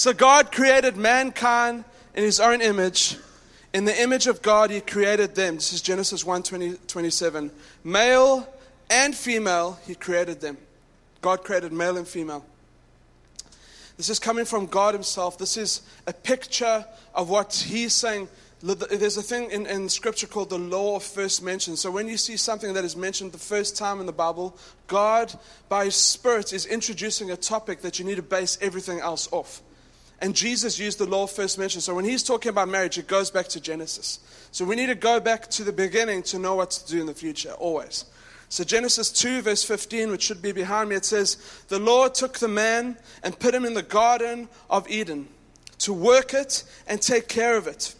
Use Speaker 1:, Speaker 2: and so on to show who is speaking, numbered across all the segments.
Speaker 1: So God created mankind in his own image. In the image of God, he created them. This is Genesis 1 20, 27. Male and female, he created them. God created male and female. This is coming from God Himself. This is a picture of what He's saying. There's a thing in, in Scripture called the law of first mention. So when you see something that is mentioned the first time in the Bible, God, by His Spirit, is introducing a topic that you need to base everything else off. And Jesus used the law first mention. So when he's talking about marriage, it goes back to Genesis. So we need to go back to the beginning to know what to do in the future, always. So, Genesis 2, verse 15, which should be behind me, it says, The Lord took the man and put him in the Garden of Eden to work it and take care of it.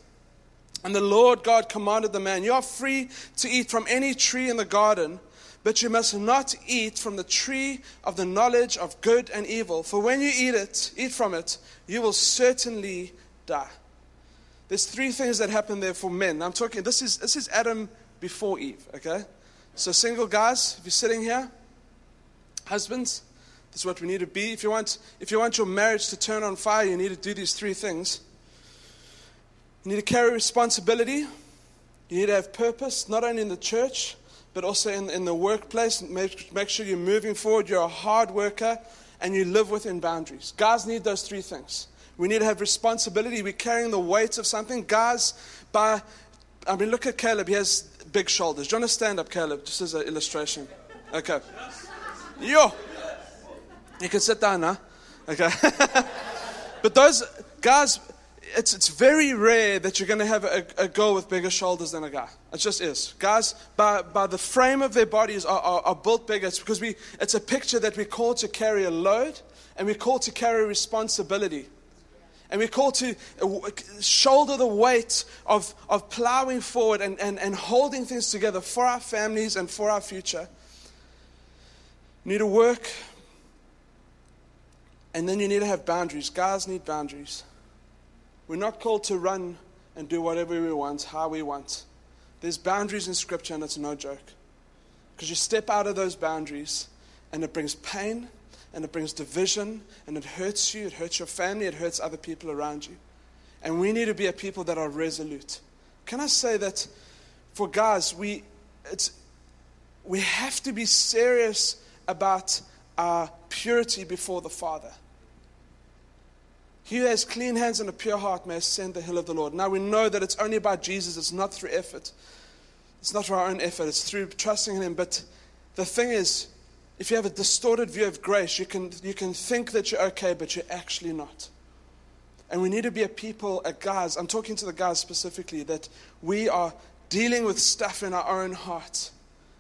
Speaker 1: And the Lord God commanded the man, You are free to eat from any tree in the garden, but you must not eat from the tree of the knowledge of good and evil. For when you eat it, eat from it, you will certainly die. There's three things that happen there for men. I'm talking, this is, this is Adam before Eve, okay? So, single guys, if you're sitting here, husbands, this is what we need to be. If you want, if you want your marriage to turn on fire, you need to do these three things. You need to carry responsibility. You need to have purpose, not only in the church, but also in, in the workplace. Make, make sure you're moving forward. You're a hard worker and you live within boundaries. Guys need those three things. We need to have responsibility. We're carrying the weight of something. Guys, by, I mean, look at Caleb. He has big shoulders. Do you want to stand up, Caleb, just as an illustration? Okay. Yo. You can sit down now. Okay. but those guys, it's, it's very rare that you're going to have a, a, girl with bigger shoulders than a guy. It just is. Guys, by, by the frame of their bodies, are, are, are built bigger. It's because we, it's a picture that we're called to carry a load and we're called to carry responsibility. And we're called to uh, shoulder the weight of, of plowing forward and, and, and holding things together for our families and for our future. You need to work, and then you need to have boundaries. Guys need boundaries. We're not called to run and do whatever we want, how we want. There's boundaries in Scripture, and it's no joke. Because you step out of those boundaries, and it brings pain and it brings division and it hurts you, it hurts your family, it hurts other people around you. And we need to be a people that are resolute. Can I say that for guys, we, it's, we have to be serious about our purity before the Father. He who has clean hands and a pure heart may ascend the hill of the Lord. Now we know that it's only about Jesus, it's not through effort. It's not through our own effort, it's through trusting in Him. But the thing is, if you have a distorted view of grace, you can, you can think that you're okay, but you're actually not. And we need to be a people, a guys, I'm talking to the guys specifically, that we are dealing with stuff in our own heart.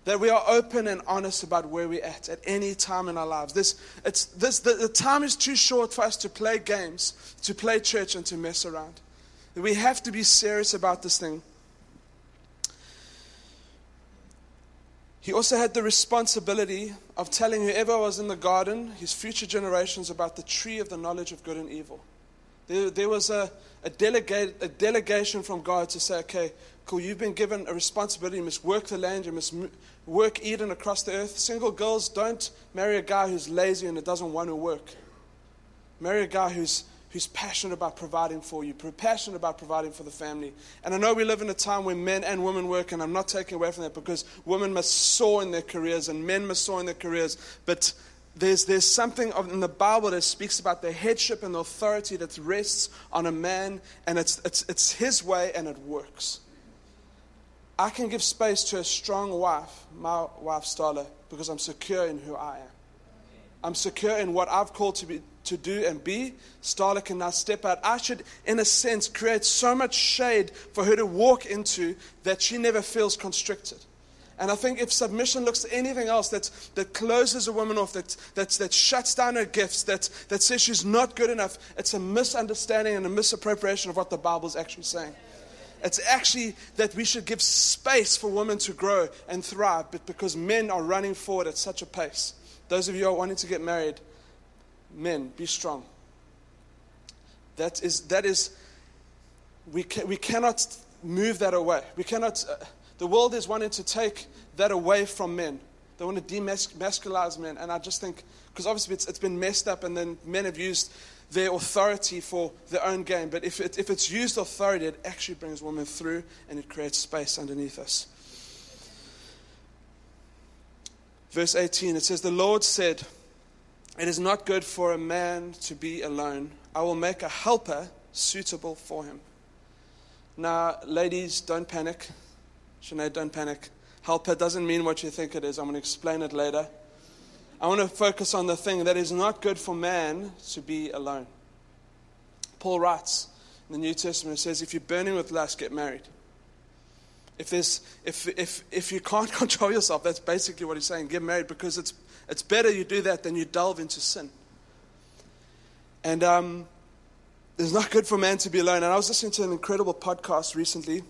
Speaker 1: That we are open and honest about where we're at at any time in our lives. This, it's, this, the, the time is too short for us to play games, to play church, and to mess around. We have to be serious about this thing. He also had the responsibility of telling whoever was in the garden, his future generations, about the tree of the knowledge of good and evil. There, there was a, a, delegate, a delegation from God to say, okay, cool, you've been given a responsibility. You must work the land, you must work Eden across the earth. Single girls, don't marry a guy who's lazy and doesn't want to work. Marry a guy who's who's passionate about providing for you, passionate about providing for the family. And I know we live in a time where men and women work, and I'm not taking away from that because women must soar in their careers and men must soar in their careers. But there's, there's something in the Bible that speaks about the headship and the authority that rests on a man, and it's, it's, it's his way and it works. I can give space to a strong wife, my wife Starla, because I'm secure in who I am. I'm secure in what I've called to be, to do and be, Starla can now step out. I should, in a sense, create so much shade for her to walk into that she never feels constricted. And I think if submission looks anything else that, that closes a woman off, that, that, that shuts down her gifts, that, that says she's not good enough, it's a misunderstanding and a misappropriation of what the Bible's actually saying. It's actually that we should give space for women to grow and thrive, but because men are running forward at such a pace. Those of you who are wanting to get married, men, be strong. That is, that is we, can, we cannot move that away. We cannot, uh, the world is wanting to take that away from men. They want to demasculize men. And I just think, because obviously it's, it's been messed up, and then men have used their authority for their own gain. But if, it, if it's used authority, it actually brings women through and it creates space underneath us. Verse 18, it says, The Lord said, It is not good for a man to be alone. I will make a helper suitable for him. Now, ladies, don't panic. Sinead, don't panic. Helper doesn't mean what you think it is. I'm going to explain it later. I want to focus on the thing that is not good for man to be alone. Paul writes in the New Testament, it says, If you're burning with lust, get married. If, there's, if, if, if you can't control yourself, that's basically what he's saying. Get married because it's, it's better you do that than you delve into sin. And um, it's not good for man to be alone. And I was listening to an incredible podcast recently,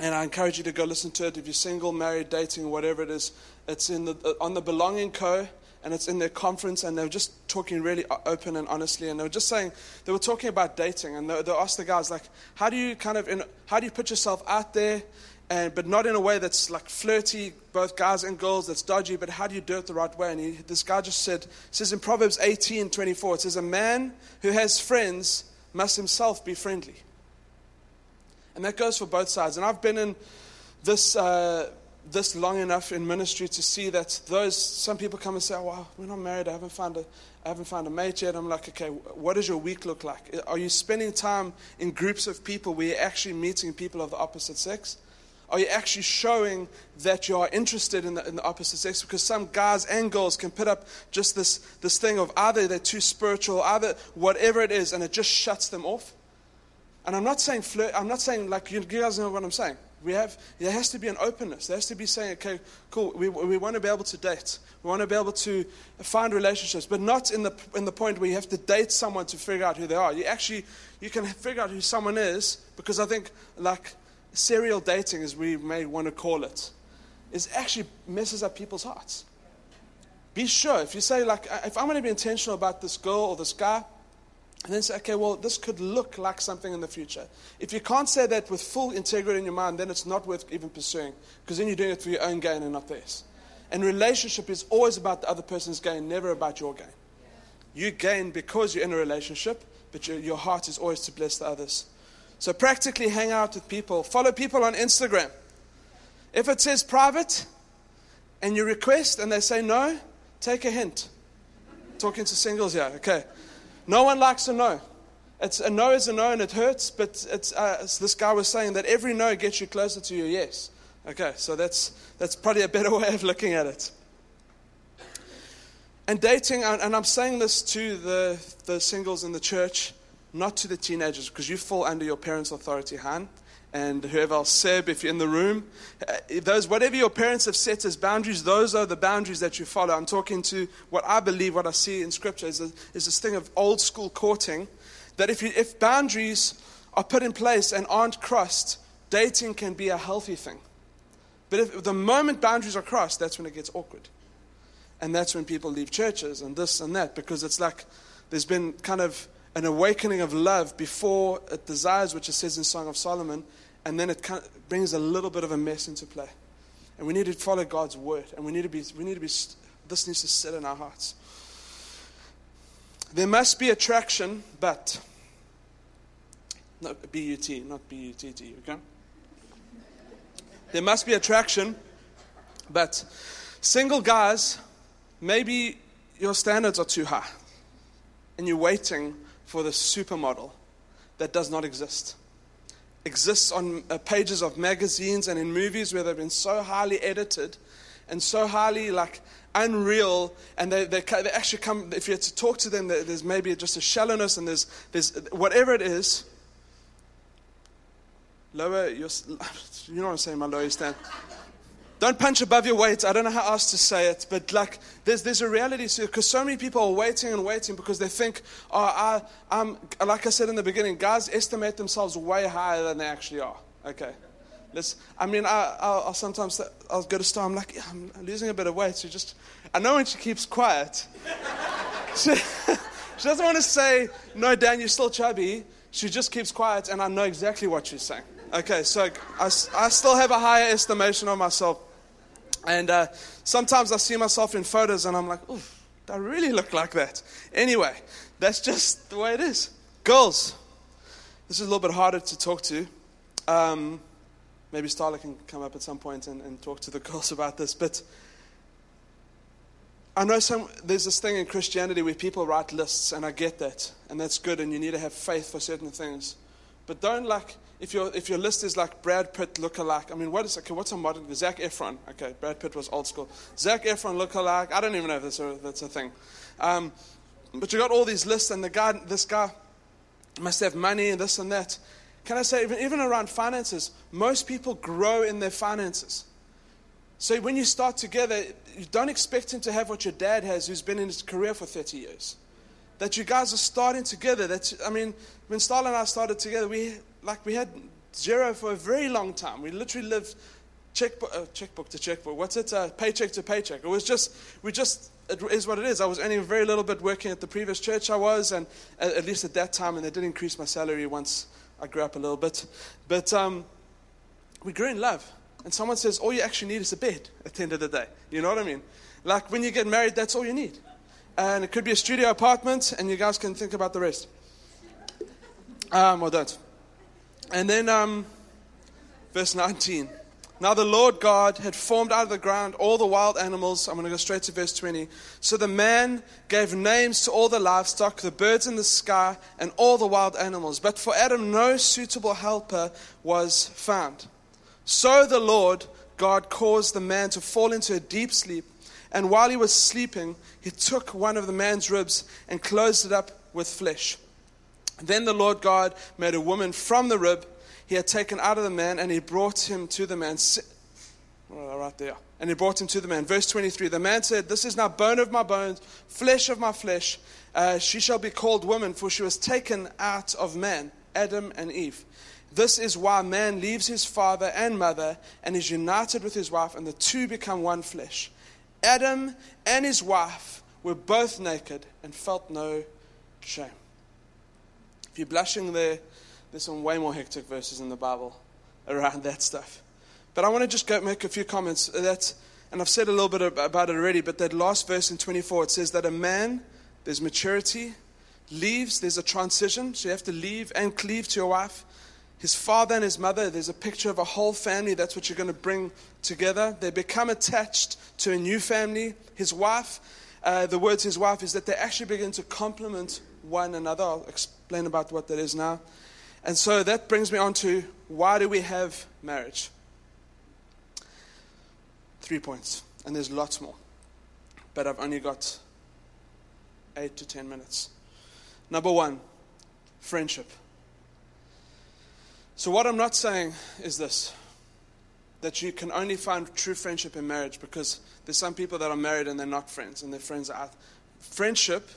Speaker 1: and I encourage you to go listen to it if you're single, married, dating, whatever it is. It's in the, on the Belonging Co and it's in their conference, and they were just talking really open and honestly, and they were just saying they were talking about dating, and they, they asked the guys like, how do you kind of, in, how do you put yourself out there, and but not in a way that's like flirty, both guys and girls, that's dodgy, but how do you do it the right way? And he, this guy just said, says in Proverbs 18, 24, it says, a man who has friends must himself be friendly. And that goes for both sides. And I've been in this. Uh, this long enough in ministry to see that those some people come and say, oh, "Well, we're not married. I haven't found a, I haven't found a mate yet." I'm like, "Okay, what does your week look like? Are you spending time in groups of people where you're actually meeting people of the opposite sex? Are you actually showing that you are interested in the, in the opposite sex? Because some guys and girls can put up just this this thing of either they're too spiritual, either whatever it is, and it just shuts them off. And I'm not saying flirt. I'm not saying like you guys know what I'm saying. We have, there has to be an openness. There has to be saying, okay, cool, we, we want to be able to date. We want to be able to find relationships, but not in the, in the point where you have to date someone to figure out who they are. You actually, you can figure out who someone is because I think like serial dating, as we may want to call it, is actually messes up people's hearts. Be sure, if you say like, if I'm going to be intentional about this girl or this guy, and then say, okay, well, this could look like something in the future. If you can't say that with full integrity in your mind, then it's not worth even pursuing, because then you're doing it for your own gain and not theirs. And relationship is always about the other person's gain, never about your gain. You gain because you're in a relationship, but your, your heart is always to bless the others. So practically hang out with people. Follow people on Instagram. If it says private and you request and they say no, take a hint. Talking to singles here, okay. No one likes a no. It's, a no is a no and it hurts, but it's, uh, this guy was saying that every no gets you closer to your yes. Okay, so that's, that's probably a better way of looking at it. And dating, and I'm saying this to the, the singles in the church, not to the teenagers, because you fall under your parents' authority, Han and whoever else, Seb, if you're in the room, uh, those whatever your parents have set as boundaries, those are the boundaries that you follow. I'm talking to what I believe, what I see in Scripture is, a, is this thing of old school courting. That if you, if boundaries are put in place and aren't crossed, dating can be a healthy thing. But if the moment boundaries are crossed, that's when it gets awkward, and that's when people leave churches and this and that because it's like there's been kind of an awakening of love before it desires, which it says in Song of Solomon, and then it kind of brings a little bit of a mess into play. And we need to follow God's word, and we need to be, we need to be, this needs to sit in our hearts. There must be attraction, but, not B U T, not B U T T, okay? There must be attraction, but single guys, maybe your standards are too high, and you're waiting for the supermodel that does not exist. Exists on uh, pages of magazines and in movies where they've been so highly edited and so highly like unreal, and they, they, they actually come. If you had to talk to them, there's maybe just a shallowness, and there's there's whatever it is. Lower your, you know what I'm saying, my lower stand. Don't punch above your weight. I don't know how else to say it, but like there's there's a reality to it because so many people are waiting and waiting because they think, oh, I, I'm like I said in the beginning, guys estimate themselves way higher than they actually are. Okay, let's. I mean, I, I'll, I'll sometimes I'll go to store. I'm like, yeah, I'm losing a bit of weight. She just, I know when she keeps quiet. she, she doesn't want to say, no, Dan, you're still chubby. She just keeps quiet, and I know exactly what she's saying. Okay, so I, I still have a higher estimation of myself. And uh, sometimes I see myself in photos and I'm like, oof, do I really look like that? Anyway, that's just the way it is. Girls, this is a little bit harder to talk to. Um, maybe Starla can come up at some point and, and talk to the girls about this. But I know some, there's this thing in Christianity where people write lists, and I get that, and that's good, and you need to have faith for certain things. But don't like if your if your list is like Brad Pitt look-alike. I mean, what is okay? What's a modern Zac Efron? Okay, Brad Pitt was old school. Zac Efron look-alike. I don't even know if that's a, that's a thing. Um, but you got all these lists, and the guy, this guy, must have money and this and that. Can I say, even, even around finances, most people grow in their finances. So when you start together, you don't expect him to have what your dad has, who's been in his career for 30 years. That you guys are starting together. That I mean, when Starla and I started together, we like we had zero for a very long time. We literally lived checkbook, uh, checkbook to checkbook. What's it? Uh, paycheck to paycheck. It was just we just it is what it is. I was earning very little bit working at the previous church I was, and at, at least at that time, and they did increase my salary once I grew up a little bit. But um, we grew in love. And someone says, all you actually need is a bed at the end of the day. You know what I mean? Like when you get married, that's all you need. And it could be a studio apartment, and you guys can think about the rest. Um, or don't. And then, um, verse 19. Now the Lord God had formed out of the ground all the wild animals. I'm going to go straight to verse 20. So the man gave names to all the livestock, the birds in the sky, and all the wild animals. But for Adam, no suitable helper was found. So the Lord God caused the man to fall into a deep sleep, and while he was sleeping, he took one of the man's ribs and closed it up with flesh. Then the Lord God made a woman from the rib he had taken out of the man, and he brought him to the man. Right there. And he brought him to the man. Verse 23 The man said, This is now bone of my bones, flesh of my flesh. Uh, she shall be called woman, for she was taken out of man, Adam and Eve. This is why man leaves his father and mother and is united with his wife, and the two become one flesh. Adam and his wife were both naked and felt no shame. If you're blushing there, there's some way more hectic verses in the Bible around that stuff. But I want to just go make a few comments. Uh, that, and I've said a little bit about it already, but that last verse in 24, it says that a man, there's maturity, leaves, there's a transition, so you have to leave and cleave to your wife his father and his mother, there's a picture of a whole family. That's what you're going to bring together. They become attached to a new family. His wife, uh, the word to his wife is that they actually begin to complement one another. I'll explain about what that is now. And so that brings me on to why do we have marriage? Three points. And there's lots more. But I've only got eight to ten minutes. Number one, friendship. So, what I'm not saying is this that you can only find true friendship in marriage because there's some people that are married and they're not friends and their friends are out. Friendship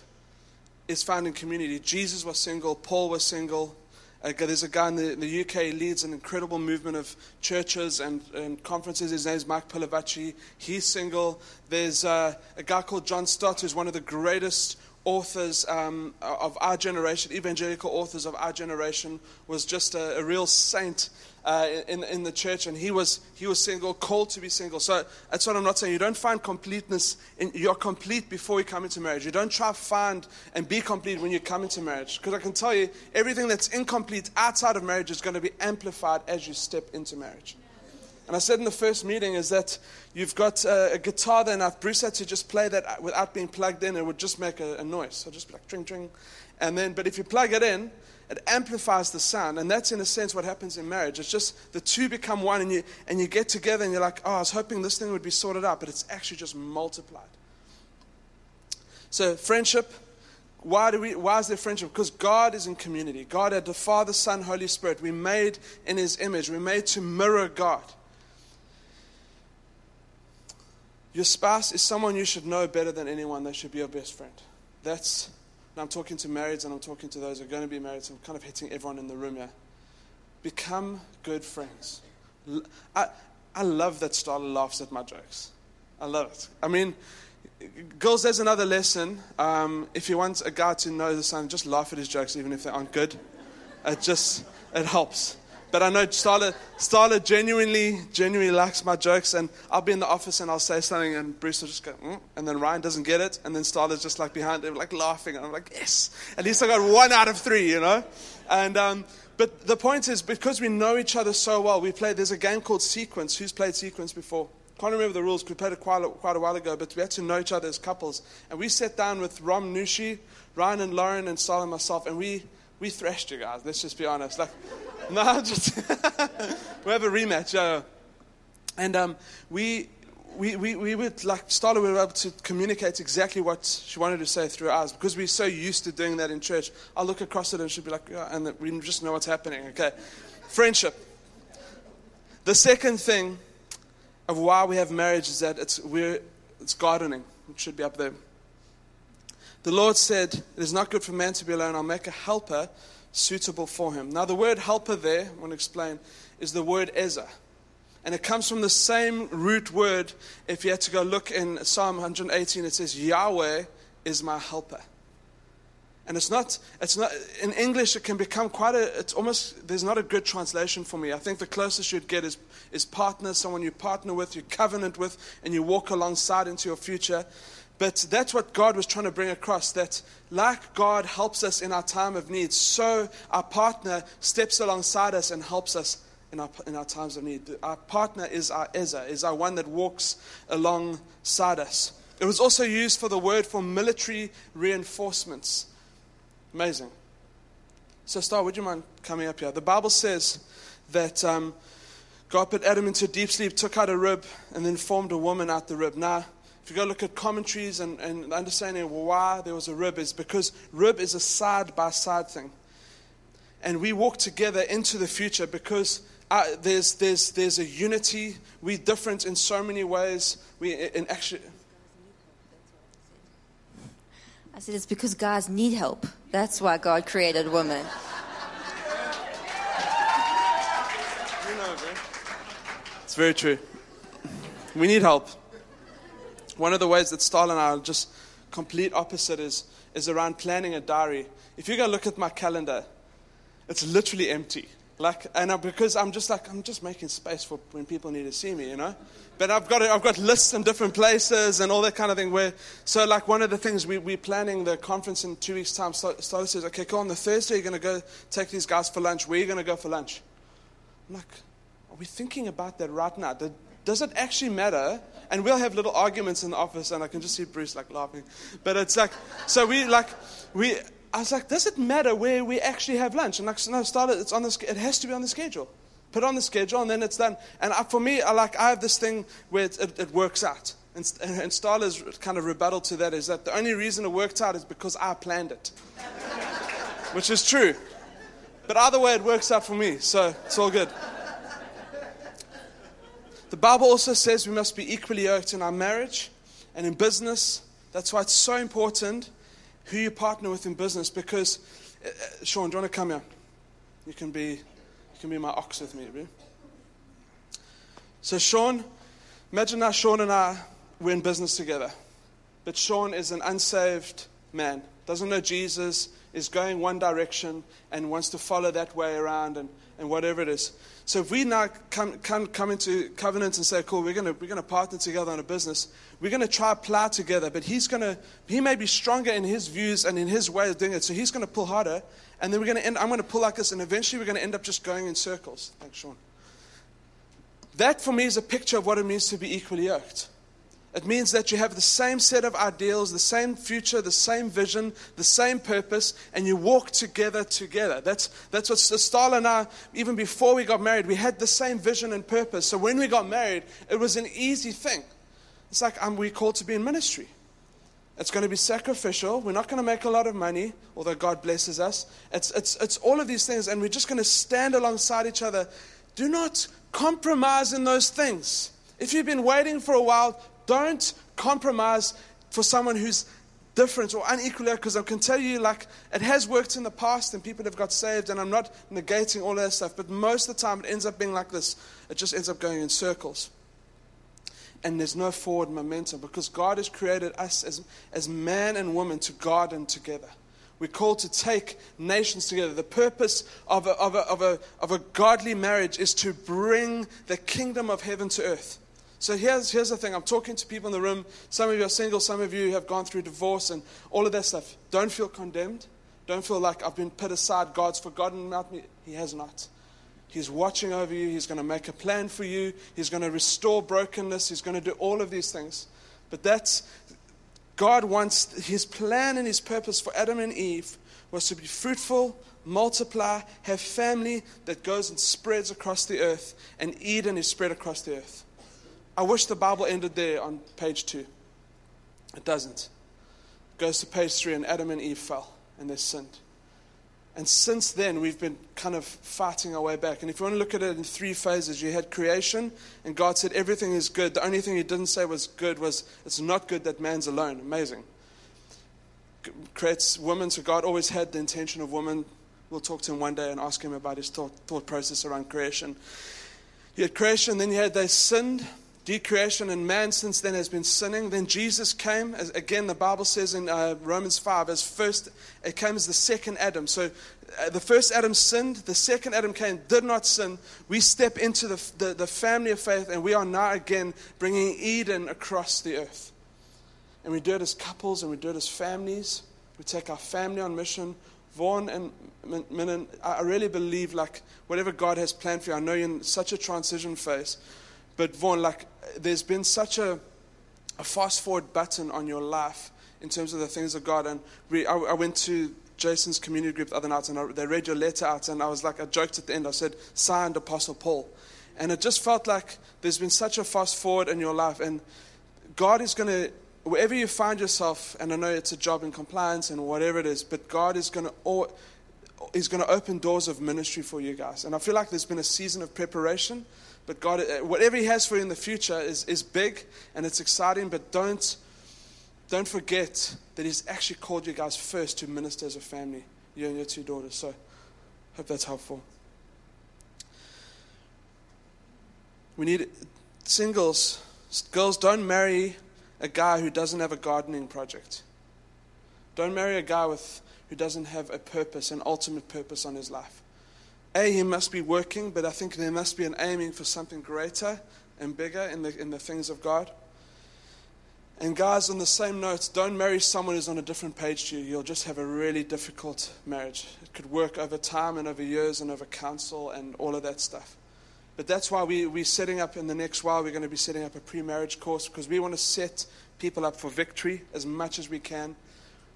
Speaker 1: is found in community. Jesus was single, Paul was single. Uh, there's a guy in the, in the, UK leads an incredible movement of churches and, and conferences. His name is Mike Pilavachi. He's single. There's uh, a guy called John Stott who's one of the greatest authors um, of our generation, evangelical authors of our generation, was just a, a real saint uh, in, in the church, and he was, he was single, called to be single. So that's what I'm not saying. You don't find completeness, in, you're complete before you come into marriage. You don't try to find and be complete when you come into marriage. Because I can tell you, everything that's incomplete outside of marriage is going to be amplified as you step into marriage. And I said in the first meeting is that you've got a, a guitar there now. If Bruce had to just play that without being plugged in, it would just make a, a noise. So just be like, tring, tring. And then, but if you plug it in, it amplifies the sound. And that's in a sense what happens in marriage. It's just the two become one and you, and you get together and you're like, oh, I was hoping this thing would be sorted out, but it's actually just multiplied. So friendship, why, do we, why is there friendship? Because God is in community. God had the Father, Son, Holy Spirit. We made in His image. We're made to mirror God. Your spouse is someone you should know better than anyone. They should be your best friend. That's, I'm talking to marrieds and I'm talking to those who are going to be married, so I'm kind of hitting everyone in the room here. Become good friends. I, I love that Starla laughs at my jokes. I love it. I mean, girls, there's another lesson. Um, if you want a guy to know the son, just laugh at his jokes, even if they aren't good. It just, it helps. But I know Starla, Starla genuinely, genuinely likes my jokes, and I'll be in the office and I'll say something, and Bruce will just go, mm, and then Ryan doesn't get it, and then Starla's just like behind him, like laughing, and I'm like, yes, at least I got one out of three, you know. And um, but the point is, because we know each other so well, we play. There's a game called Sequence. Who's played Sequence before? Can't remember the rules. We played it quite a, quite a while ago, but we had to know each other as couples. And we sat down with Rom Nushi, Ryan and Lauren, and Starla and myself, and we we thrashed you guys. Let's just be honest. Like, no, just we have a rematch. Yeah. And um, we, we, we, we would like Starla, we were able to communicate exactly what she wanted to say through ours because we're so used to doing that in church. I'll look across it and she'll be like, yeah, and we just know what's happening. Okay, friendship. The second thing of why we have marriage is that it's we're it's gardening. It should be up there. The Lord said, It is not good for man to be alone. I'll make a helper suitable for him. Now, the word helper there, I want to explain, is the word Ezer. And it comes from the same root word. If you had to go look in Psalm 118, it says, Yahweh is my helper. And it's not, it's not, in English, it can become quite a, it's almost, there's not a good translation for me. I think the closest you'd get is, is partner, someone you partner with, you covenant with, and you walk alongside into your future. But that's what God was trying to bring across that, like God helps us in our time of need, so our partner steps alongside us and helps us in our, in our times of need. Our partner is our Ezer, is our one that walks alongside us. It was also used for the word for military reinforcements. Amazing. So, Star, would you mind coming up here? The Bible says that um, God put Adam into deep sleep, took out a rib, and then formed a woman out the rib. Now, if you go look at commentaries and, and understanding why there was a rib, is because rib is a side by side thing. And we walk together into the future because uh, there's, there's, there's a unity. We're different in so many ways. We, in actually,
Speaker 2: I said it's because guys need help. That's why God created women.
Speaker 1: You know, It's very true. We need help. One of the ways that Starla and I are just complete opposite is, is around planning a diary. If you go look at my calendar, it's literally empty. Like, and I, because I'm just like, I'm just making space for when people need to see me, you know? But I've got, I've got lists in different places and all that kind of thing. Where, so, like, one of the things we, we're planning the conference in two weeks' time. Starla says, okay, cool, on the Thursday, you're going to go take these guys for lunch. Where are you going to go for lunch? I'm like, are we thinking about that right now? Does it actually matter? And we'll have little arguments in the office, and I can just see Bruce like laughing. But it's like, so we like, we, I was like, does it matter where we actually have lunch? And like, no, started, it's on the, it has to be on the schedule. Put on the schedule, and then it's done. And I, for me, I like, I have this thing where it, it, it works out. And, and kind of rebuttal to that is that the only reason it worked out is because I planned it, which is true. But either way, it works out for me, so it's all good. The Bible also says we must be equally yoked in our marriage and in business. That's why it's so important who you partner with in business because, uh, uh Sean, do you want to come here? You can be, you can be my ox with me, bro. So, Sean, imagine now Sean and I, we're in business together. But Sean is an unsaved man, doesn't know Jesus, is going one direction and wants to follow that way around and, and whatever it is. So if we now come, come, come into covenant and say, cool, we're going we're gonna partner together on a business, we're going to try plow together, but he's going to, he may be stronger in his views and in his way of doing it, so he's going to pull harder, and then we're going to end, I'm going to pull like this, and eventually we're going to end up just going in circles. Thanks, Sean. That for me is a picture of what it means to be equally yoked. It means that you have the same set of ideals, the same future, the same vision, the same purpose, and you walk together together. That's, that's what Starla and I, even before we got married, we had the same vision and purpose. So when we got married, it was an easy thing. It's like um, we're called to be in ministry. It's going to be sacrificial. We're not going to make a lot of money, although God blesses us. It's, it's, it's all of these things, and we're just going to stand alongside each other. Do not compromise in those things. If you've been waiting for a while, don't compromise for someone who's different or unequal because I can tell you, like, it has worked in the past and people have got saved, and I'm not negating all that stuff, but most of the time it ends up being like this. It just ends up going in circles. And there's no forward momentum because God has created us as, as man and woman to garden together. We're called to take nations together. The purpose of a, of, a, of, a, of a godly marriage is to bring the kingdom of heaven to earth. So here's, here's the thing I'm talking to people in the room. Some of you are single, some of you have gone through divorce and all of that stuff. Don't feel condemned. Don't feel like I've been put aside. God's forgotten about me. He has not. He's watching over you. He's going to make a plan for you. He's going to restore brokenness. He's going to do all of these things. But that's God wants his plan and his purpose for Adam and Eve was to be fruitful, multiply, have family that goes and spreads across the earth, and Eden is spread across the earth. I wish the Bible ended there on page two. It doesn't. It goes to page three, and Adam and Eve fell and they sinned. And since then, we've been kind of fighting our way back. And if you want to look at it in three phases, you had creation, and God said everything is good. The only thing He didn't say was good was it's not good that man's alone. Amazing. Creates woman, so God always had the intention of woman. We'll talk to him one day and ask him about his thought, thought process around creation. You had creation, then you had they sinned, decreation and man since then has been sinning. Then Jesus came, as again the Bible says in uh, Romans 5, as first, it came as the second Adam. So uh, the first Adam sinned, the second Adam came, did not sin. We step into the, the, the family of faith, and we are now again bringing Eden across the earth. And we do it as couples and we do it as families. We take our family on mission. Vaughn and Minan, I really believe like whatever God has planned for you, I know you're in such a transition phase. But Vaughn, like, there's been such a, a fast forward button on your life in terms of the things of God. And we, I, I went to Jason's community group the other night and I, they read your letter out. And I was like, I joked at the end, I said, signed Apostle Paul. And it just felt like there's been such a fast forward in your life. And God is going to, wherever you find yourself, and I know it's a job in compliance and whatever it is, but God is going to, is going to open doors of ministry for you guys. And I feel like there's been a season of preparation. But God, uh, whatever He has for you in the future is, is big and it's exciting, but don't, don't forget that He's actually called you guys first to minister as a family, you and your two daughters. So, hope that's helpful. We need singles, girls, don't marry a guy who doesn't have a gardening project. Don't marry a guy with, who doesn't have a purpose, an ultimate purpose on his life. A, he must be working, but I think there must be an aiming for something greater and bigger in the, in the things of God. And guys, on the same note, don't marry someone who's on a different page to you. You'll just have a really difficult marriage. It could work over time and over years and over counsel and all of that stuff. But that's why we, we're setting up in the next while, we're going to be setting up a pre marriage course because we want to set people up for victory as much as we can.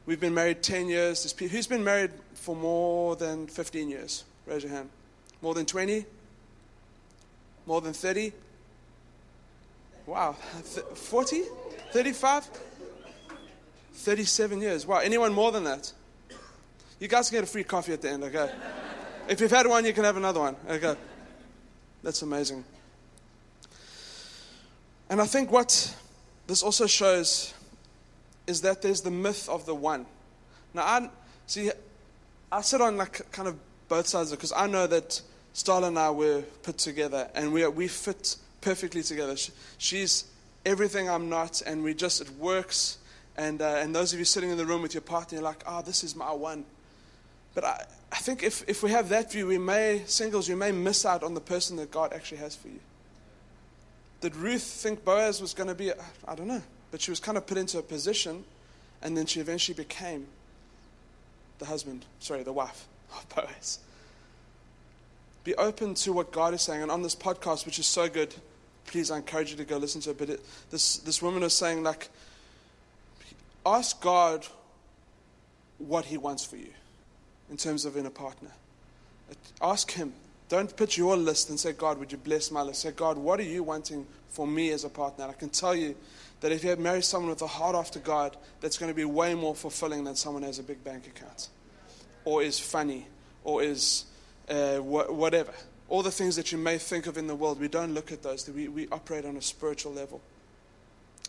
Speaker 1: We've been married 10 years. Who's been married for more than 15 years? Raise your hand. More than 20? More than 30? Wow. 40? 35? 37 years. Wow. Anyone more than that? You guys can get a free coffee at the end, okay? If you've had one, you can have another one, okay? That's amazing. And I think what this also shows is that there's the myth of the one. Now, I see, I sit on like kind of both sides of because I know that Starla and I were put together and we, are, we fit perfectly together. She, she's everything I'm not, and we just, it works. And, uh, and those of you sitting in the room with your partner, you're like, oh, this is my one. But I, I think if, if we have that view, we may, singles, you may miss out on the person that God actually has for you. Did Ruth think Boaz was going to be, I don't know, but she was kind of put into a position, and then she eventually became the husband, sorry, the wife of Boaz. Be open to what God is saying. And on this podcast, which is so good, please, I encourage you to go listen to it. But it, this, this woman is saying, like, ask God what He wants for you in terms of in a partner. Ask Him. Don't put your list and say, God, would you bless my list? Say, God, what are you wanting for me as a partner? And I can tell you that if you marry someone with a heart after God, that's going to be way more fulfilling than someone who has a big bank account or is funny or is uh, wh- whatever. All the things that you may think of in the world, we don't look at those. We, we operate on a spiritual level.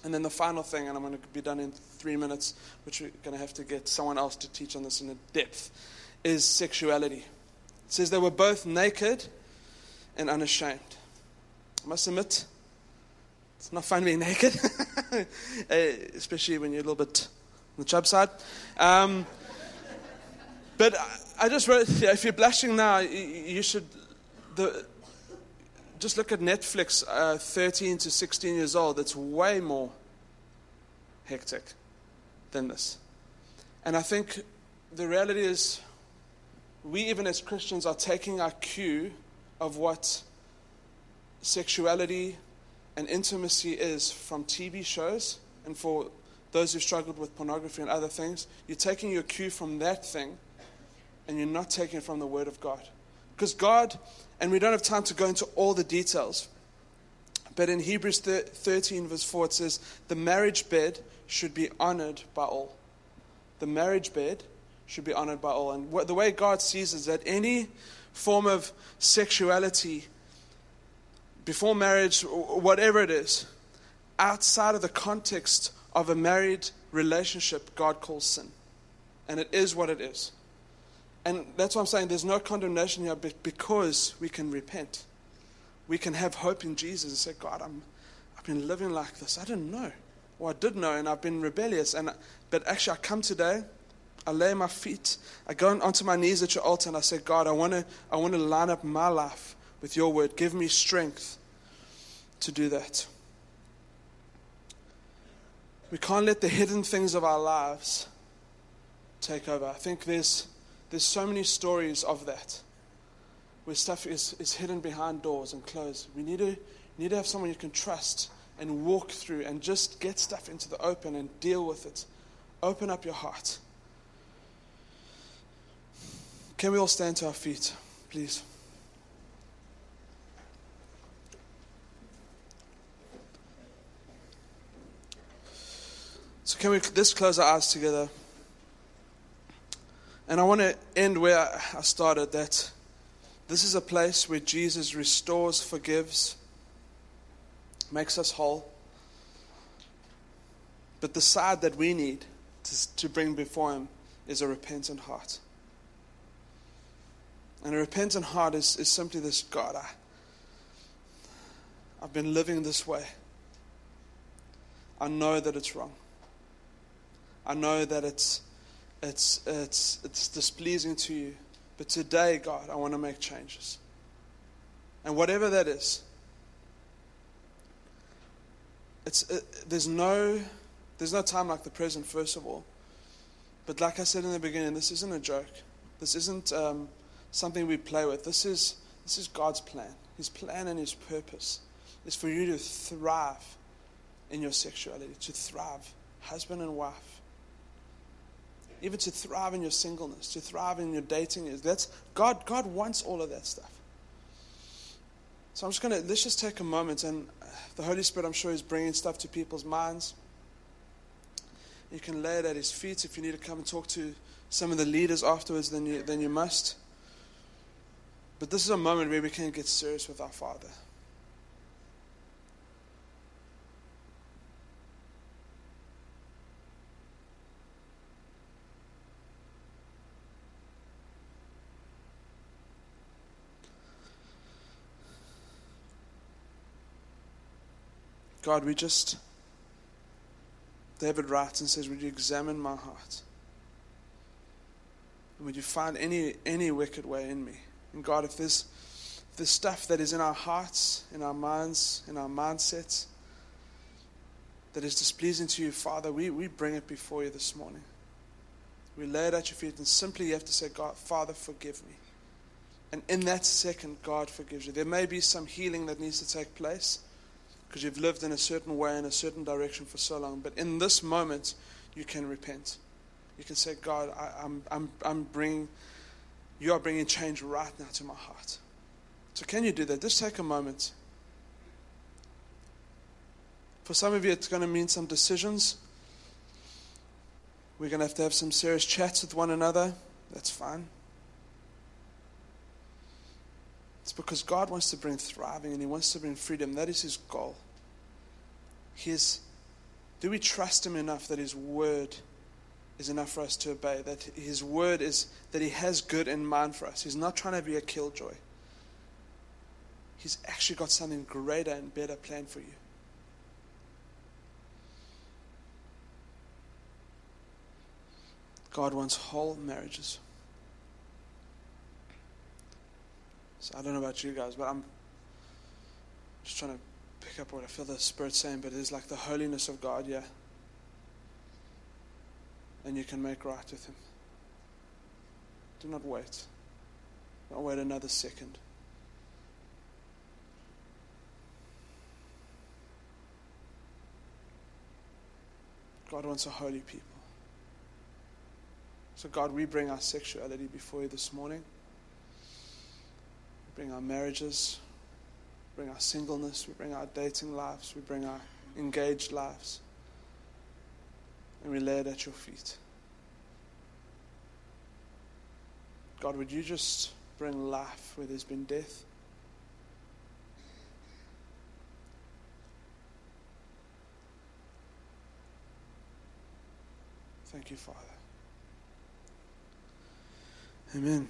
Speaker 1: And then the final thing, and I'm going to be done in three minutes, which we're going to have to get someone else to teach on this in depth, is sexuality. It says they were both naked and unashamed. I must admit, it's not fun being naked, uh, especially when you're a little bit on the chub side. Um, But I, just wrote, if you're blushing now, you, you should the, just look at Netflix, uh, 13 to 16 years old. It's way more hectic than this. And I think the reality is, we, even as Christians, are taking our cue of what sexuality and intimacy is from TV shows. And for those who struggled with pornography and other things, you're taking your cue from that thing and you're not taking it from the Word of God. Because God, and we don't have time to go into all the details, but in Hebrews 13, verse 4, it says, The marriage bed should be honored by all. The marriage bed should be honored by all. And what, the way God sees is that any form of sexuality before marriage, whatever it is, outside of the context of a married relationship, God calls sin. And it is what it is. And that's why I'm saying there's no condemnation here because we can repent. We can have hope in Jesus and say, God, I'm, I've been living like this. I didn't know. Or I did know, and I've been rebellious. And, but actually, I come today, I lay my feet, I go onto my knees at your altar, and I say, God, I want to I want to line up my life with your word. Give me strength to do that. We can't let the hidden things of our lives take over. I think there's there's so many stories of that where stuff is, is hidden behind doors and closed. We need to, need to have someone you can trust and walk through and just get stuff into the open and deal with it. Open up your heart. Can we all stand to our feet, please? So, can we just close our eyes together? And I want to end where I started that this is a place where Jesus restores, forgives, makes us whole. But the side that we need to, to bring before Him is a repentant heart. And a repentant heart is, is simply this God, I, I've been living this way. I know that it's wrong. I know that it's it's, it's, it's displeasing to you. But today, God, I want to make changes. And whatever that is, it's, it, there's, no, there's no time like the present, first of all. But like I said in the beginning, this isn't a joke. This isn't um, something we play with. This is, this is God's plan. His plan and His purpose is for you to thrive in your sexuality, to thrive, husband and wife even to thrive in your singleness, to thrive in your dating. That's God. God wants all of that stuff. So I'm just gonna let's just take a moment, and uh, the Holy Spirit, I'm sure, is bringing stuff to people's minds. You can lay it at His feet. If you need to come and talk to some of the leaders afterwards, then you then you must. But this is a moment where we can get serious with our Father. God, we just, David writes and says, Would you examine my heart? And would you find any, any wicked way in me? And God, if there's, if there's stuff that is in our hearts, in our minds, in our mindsets, that is displeasing to you, Father, we, we bring it before you this morning. We lay it at your feet, and simply you have to say, God, Father, forgive me. And in that second, God forgives you. There may be some healing that needs to take place because you've lived in a certain way, in a certain direction for so long. But in this moment, you can repent. You can say, God, I, am I'm, I'm, I'm bringing, you are bringing change right now to my heart. So can you do that? Just take a moment. For some of you, it's going to mean some decisions. We're going to have to have some serious chats with one another. That's fine. It's because God wants to bring thriving and He wants to bring freedom. That is His goal. His, do we trust Him enough that His word is enough for us to obey? That His word is that He has good in mind for us. He's not trying to be a killjoy. He's actually got something greater and better planned for you. God wants whole marriages. So I don't know about you guys, but I'm just trying to pick up what I feel the Spirit saying, but it is like the holiness of God, yeah. And you can make right with Him. Do not wait. Don't wait another second. God wants a holy people. So, God, we bring our sexuality before you this morning. Bring our marriages, bring our singleness, we bring our dating lives, we bring our engaged lives, and we lay it at your feet. God, would you just bring life where there's been death? Thank you, Father. Amen.